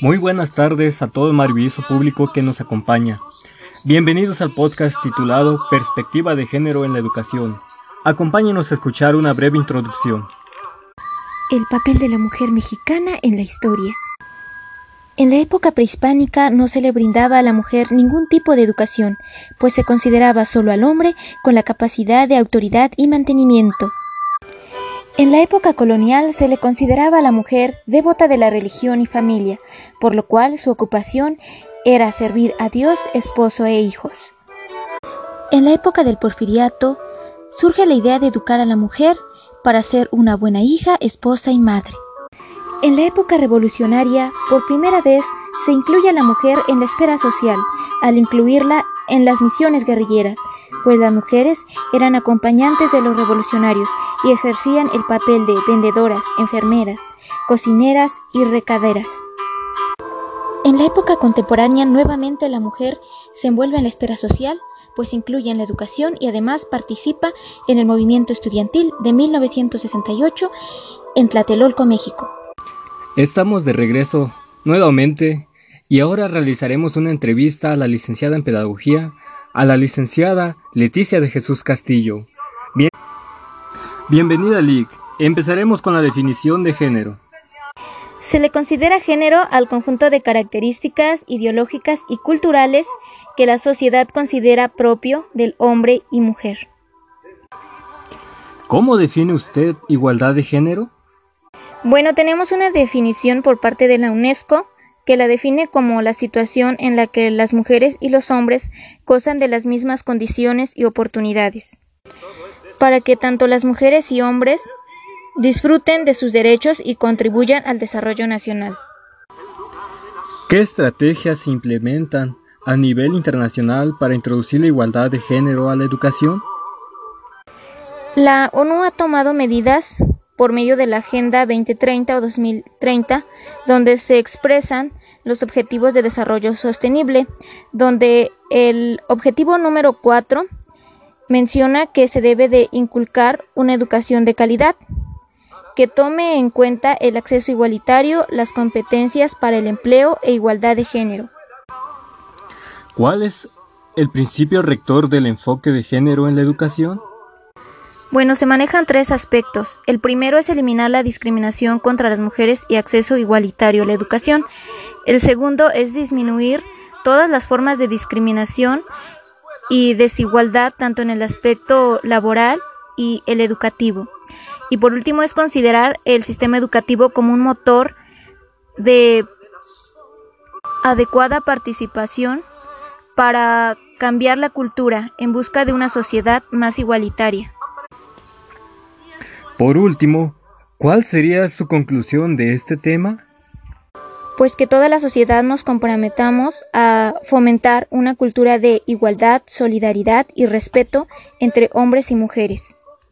Muy buenas tardes a todo el maravilloso público que nos acompaña. Bienvenidos al podcast titulado Perspectiva de Género en la Educación. Acompáñenos a escuchar una breve introducción. El papel de la mujer mexicana en la historia. En la época prehispánica no se le brindaba a la mujer ningún tipo de educación, pues se consideraba solo al hombre con la capacidad de autoridad y mantenimiento. En la época colonial se le consideraba a la mujer devota de la religión y familia, por lo cual su ocupación era servir a Dios, esposo e hijos. En la época del porfiriato surge la idea de educar a la mujer para ser una buena hija, esposa y madre. En la época revolucionaria, por primera vez, se incluye a la mujer en la esfera social, al incluirla en las misiones guerrilleras, pues las mujeres eran acompañantes de los revolucionarios y ejercían el papel de vendedoras, enfermeras, cocineras y recaderas. En la época contemporánea, nuevamente la mujer se envuelve en la esfera social, pues incluye en la educación y además participa en el movimiento estudiantil de 1968 en Tlatelolco, México. Estamos de regreso nuevamente y ahora realizaremos una entrevista a la licenciada en Pedagogía, a la licenciada Leticia de Jesús Castillo. Bien... Bienvenida, Lic. Empezaremos con la definición de género. Se le considera género al conjunto de características ideológicas y culturales que la sociedad considera propio del hombre y mujer. ¿Cómo define usted igualdad de género? Bueno, tenemos una definición por parte de la UNESCO que la define como la situación en la que las mujeres y los hombres gozan de las mismas condiciones y oportunidades, para que tanto las mujeres y hombres disfruten de sus derechos y contribuyan al desarrollo nacional. ¿Qué estrategias se implementan a nivel internacional para introducir la igualdad de género a la educación? La ONU ha tomado medidas por medio de la Agenda 2030 o 2030, donde se expresan los objetivos de desarrollo sostenible, donde el objetivo número 4 menciona que se debe de inculcar una educación de calidad, que tome en cuenta el acceso igualitario, las competencias para el empleo e igualdad de género. ¿Cuál es el principio rector del enfoque de género en la educación? Bueno, se manejan tres aspectos. El primero es eliminar la discriminación contra las mujeres y acceso igualitario a la educación. El segundo es disminuir todas las formas de discriminación y desigualdad tanto en el aspecto laboral y el educativo. Y por último es considerar el sistema educativo como un motor de adecuada participación para cambiar la cultura en busca de una sociedad más igualitaria. Por último, ¿cuál sería su conclusión de este tema? Pues que toda la sociedad nos comprometamos a fomentar una cultura de igualdad, solidaridad y respeto entre hombres y mujeres.